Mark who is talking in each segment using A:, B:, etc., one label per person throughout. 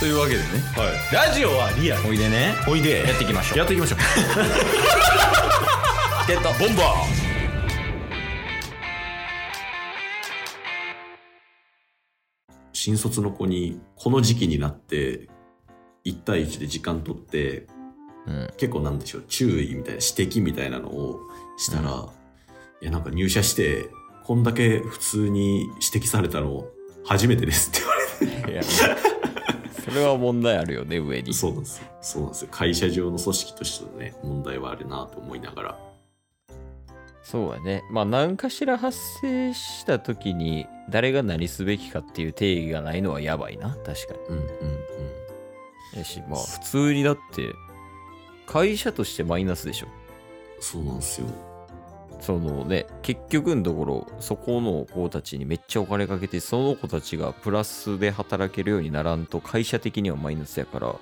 A: というわけでね
B: はい。ラジオはリアル。
A: おいでね
B: おいで。
A: やっていきましょう
B: やっていきましょう。
A: ゲット
B: ボンバ
C: 新卒の子にこの時期になって1対1で時間取って
A: うん
C: 結構なんでしょう注意みたいな指摘みたいなのをしたら、いやなんか入社してこんだけ普通に指摘されたの初めてですって言われ
A: いやそれは問題あるよね上に。
C: てそうなんですよ。そうなんですよ。会社上の組織としてのね問題はあるなと思いながら。
A: そうやね。まあ何かしら発生した時に誰が何すべきかっていう定義がないのはやばいな。確か
C: うんうんうん。
A: にやしまあ普通にだって会社としてマイナスでしょ。
C: そうなんですよ
A: そのね結局のところそこの子たちにめっちゃお金かけてその子たちがプラスで働けるようにならんと会社的にはマイナスやから。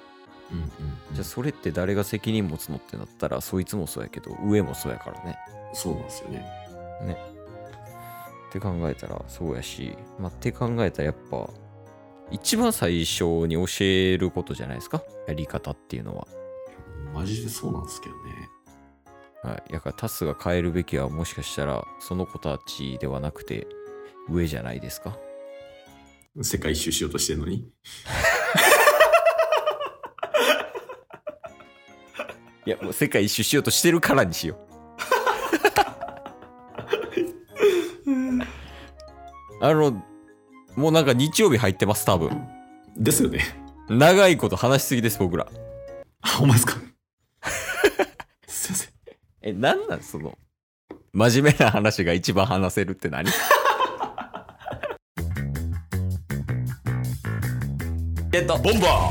C: うんうん
A: じゃあそれって誰が責任持つのってなったらそいつもそうやけど上もそうやからね。
C: そうなんですよね。
A: って考えたらそうやし、まあ、って考えたらやっぱ一番最初に教えることじゃないですか？やり方っていうのは。
C: マジでそうなんですけどね
A: はい。だからタスが変えるべきはもしかしたらその子たちではなくて上じゃないですか？
C: 世界一周しようとしてるのに？
A: いや、もう世界一周しようとしてるからにしよう。あの、もうなんか日曜日入ってます、多分。
C: ですよね
A: 長いこと話しすぎです、僕ら。
C: あほんまですか？
A: え、なんなんその、真面目な話が一番話せるって何？ゲット
B: ボンバ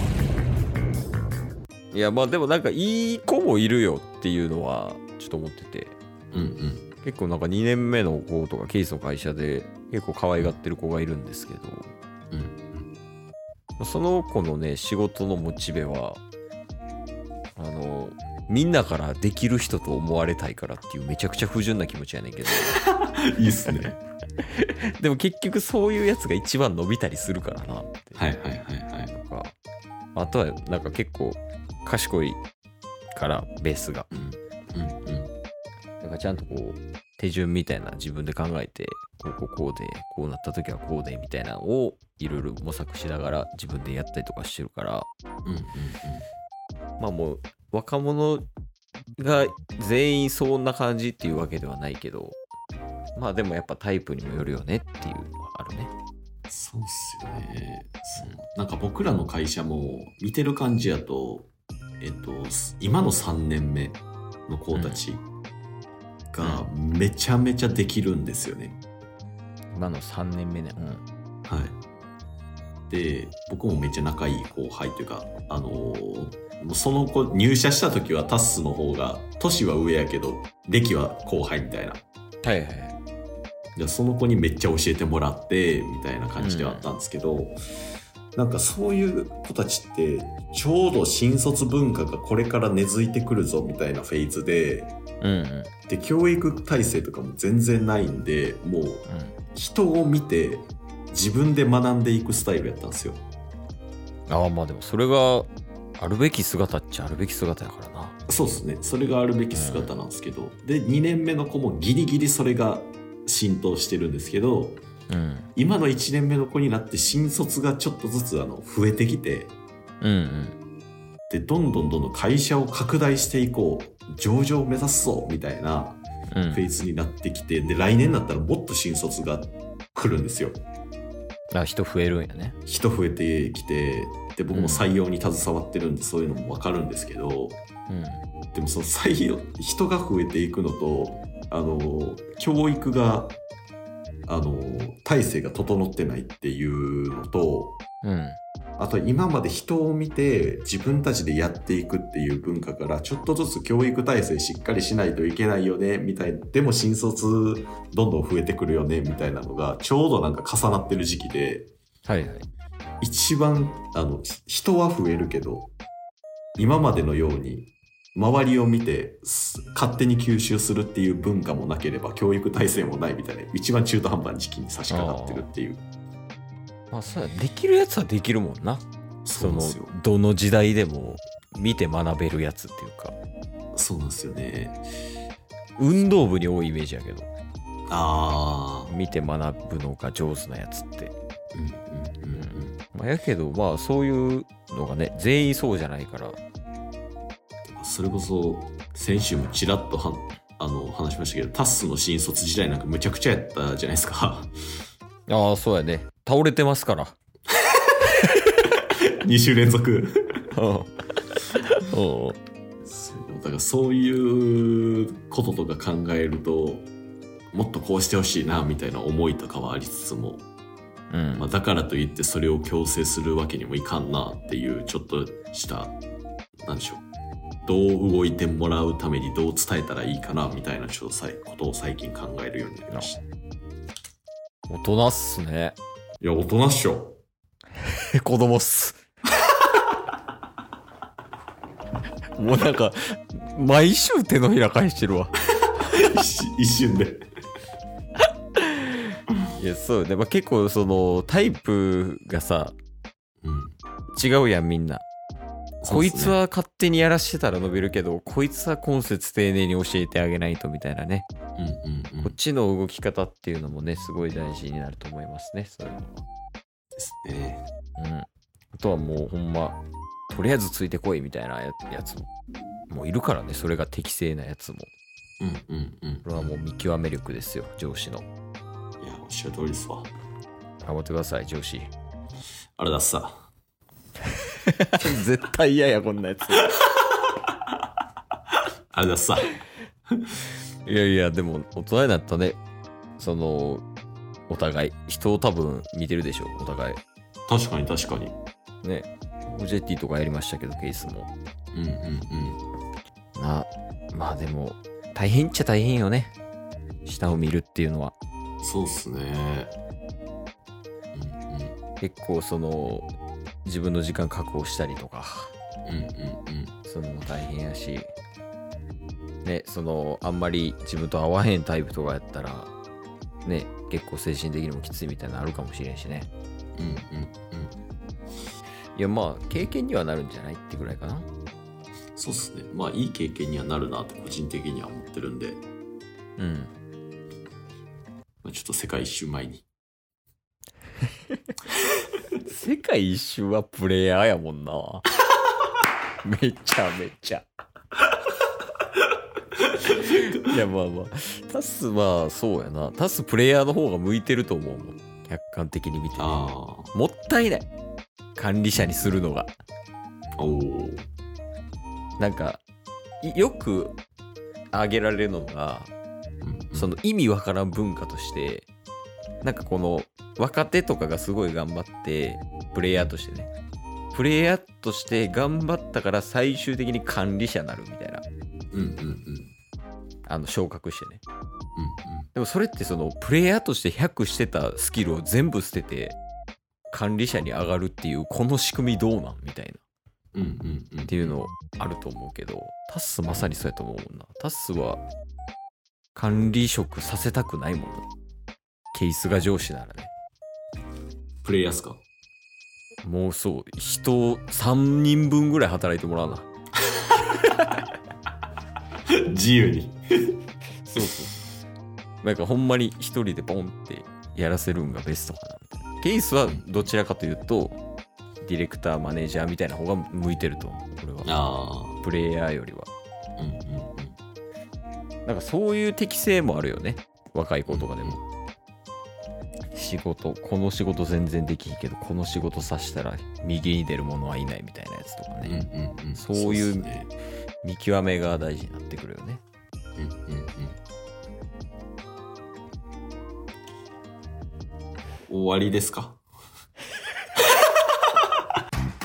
A: いや、まあでもなんかいい子もいるよっていうのはちょっと思ってて、
C: うんうん。
A: 結構なんか2年目の子とかケースの会社で結構可愛がってる子がいるんですけど、
C: うん。
A: その子のね、仕事のモチベは、あの、みんなからできる人と思われたいからっていうめちゃくちゃ不純な気持ちやねんけど、
C: いいっすね。
A: でも結局そういうやつが一番伸びたりするからな。
C: はいはいはいはい。
A: なんか、あとはなんか結構賢いから、ベースが。
C: うん。うん
A: だからちゃんとこう、手順みたいな自分で考えて、こうこうこうで、こうなった時はこうでみたいなのをいろいろ模索しながら自分でやったりとかしてるから、
C: うんうん。
A: まあもう若者が全員そんな感じっていうわけではないけど、まあでもやっぱタイプにもよるよねっていうのはあるね。
C: そうっすよねなんか僕らの会社も見てる感じやとえっと今の3年目の子たちがめちゃめちゃできるんですよね、
A: 今の3年目ね。うん。
C: はい。で、僕もめっちゃ仲いい後輩というか、あのーその子入社した時はタッスの方が、年は上やけど、歴は後輩みたいな。
A: はいはいはい。
C: でその子にめっちゃ教えてもらって、みたいな感じではあったんですけど、なんかそういう子たちって、ちょうど新卒文化がこれから根付いてくるぞみたいなフェーズで、
A: うんうん。
C: で、教育体制とかも全然ないんで、もう人を見て自分で学んでいくスタイルやったんですよ。
A: うん。ああまあでもそれがあるべき姿っちゃあるべき姿やからな。
C: そうですね。それがあるべき姿なんですけど、で、2年目の子もギリギリそれが浸透してるんですけど、
A: うん。
C: 今の1年目の子になって新卒がちょっとずつあの増えてきて、
A: うんうん。
C: で、どんどんどんどん会社を拡大していこう、上場を目指すぞ、みたいな
A: うん
C: フェーズになってきて、で、来年になったらもっと新卒が来るんですよ。
A: あ人増えるんやね。
C: 人増えてきて、で、僕も採用に携わってるんで、そういうのもわかるんですけど、
A: うん。
C: でもその採用人が増えていくのとあの教育があの体制が整ってないっていうのと
A: うん。
C: あと今まで人を見て自分たちでやっていくっていう文化からちょっとずつ教育体制しっかりしないといけないよねみたいなでも新卒どんどん増えてくるよねみたいなのがちょうどなんか重なってる時期で
A: はいはい。
C: 一番あの人は増えるけど今までのように周りを見てす勝手に吸収するっていう文化もなければ教育体制もないみたいな一番中途半端な時期に差し掛かってるっていう
A: まあそうや、できるやつはできるもんな。その。どの時代でも見て学べるやつっていうか
C: そうなんですよね。
A: 運動部に多いイメージやけど
C: ああ。
A: 見て学ぶのが上手なやつって、
C: うんうん
A: やけどまあそういうのがね全員そうじゃないから。
C: それこそ、先週もちらっとはあの話しましたけど、タッスの新卒時代なんかむちゃくちゃやったじゃないですか。
A: ああそうやね。倒れてますから。
C: 2週連続。そうだからそういうこととか考えると、もっとこうしてほしいな、みたいな思いとかはありつつも、
A: うん。
C: まあ、だからといってそれを強制するわけにもいかんなっていうちょっとしたなんでしょう。どう動いてもらうためにどう伝えたらいいかなみたいなちょっとさいことを最近考えるようになりました。い
A: 大人っすね。
C: や大人っしょ。
A: 子供っす。もうなんか毎週手のひら返してるわ。
C: 一 一瞬で
A: いやそうね、まあ、結構そのタイプがさ
C: うん
A: 違うやんみんなこいつは勝手にやらしてたら伸びるけど、こいつは今節丁寧に教えてあげないとみたいなね、
C: うんうんうん
A: こっちの動き方っていうのもね、すごい大事になると思いますね、そういうの
C: ですね
A: は。うん。あとはもうほんま、とりあえずついてこいみたいなややつも、もういるからね、それが適正なやつも。
C: うんうんうん
A: これはもう見極め力ですよ、上司の。
C: っしゃる通りですわ
A: 頑張ってください、上司。
C: あれだっさ
A: 絶対嫌や、こんなやつ。
C: あれだっさ
A: いやいや、でも大人になったね。その、お互い。人を多分見てるでしょ、お互い。
C: 確かに確かに
A: ね。ジェッティとかやりましたけど、ケースも。
C: うんうんうん
A: な、まあでも、大変っちゃ大変よね。下を見るっていうのは。
C: そうっすねうんうん
A: 結構その、自分の時間確保したりとか、
C: うんうんうん
A: そのも大変やし、ね、その、あんまり自分と合わへんタイプとかやったら、ね、結構精神的にもきついみたいなのあるかもしれんしね。
C: うんうんうん
A: いや、まあ、経験にはなるんじゃないってぐらいかな。
C: そうっすね。まあ、いい経験にはなるなって個人的には思ってるんで、
A: うん。
C: まあ、ちょっと世界一周前に。
A: 世界一周はプレイヤーやもんな。めちゃめちゃ。いやまあまあ、タスはそうやな。タスプレイヤーの方が向いてると思うもん。客観的に見て。
C: あ
A: もったいない。管理者にするのが。
C: あ。おお。
A: なんか、いよく挙げられるのが、
C: うん
A: その意味わからん文化として、なんかこの若手とかがすごい頑張って、プレイヤーとしてね、プレイヤーとして頑張ったから最終的に管理者になるみたいな、
C: うんうんうん。
A: あの昇格してね。
C: うん
A: でもそれってそのプレイヤーとして100してたスキルを全部捨てて、管理者に上がるっていうこの仕組みどうなんみたいな。
C: うん。うんうんうん。
A: っていうのあると思うけど、タッスまさにそうやと思うもんな。タッスは管理職させたくないもんな。ケースが上司ならね。
C: プレイヤーっすか？
A: もうそう、人3人分ぐらい働いてもらうな。
C: 自由に。
A: そうそう。なんかほんまに一人でポンってやらせるんがベストかなみたいな。ケースはどちらかというと、ディレクター、マネージャーみたいな方が向いてると思う。これは。
C: あ
A: プレイヤーよりは。なんかそういう適性もあるよね。若い子とかでも。仕事、この仕事全然できんけど、この仕事さしたら右に出る者はいないみたいなやつとか
C: うん
A: ね。
C: うんうん。
A: そういう。見極めが大事になってくるよね。
C: うんうんうん。終わりですか？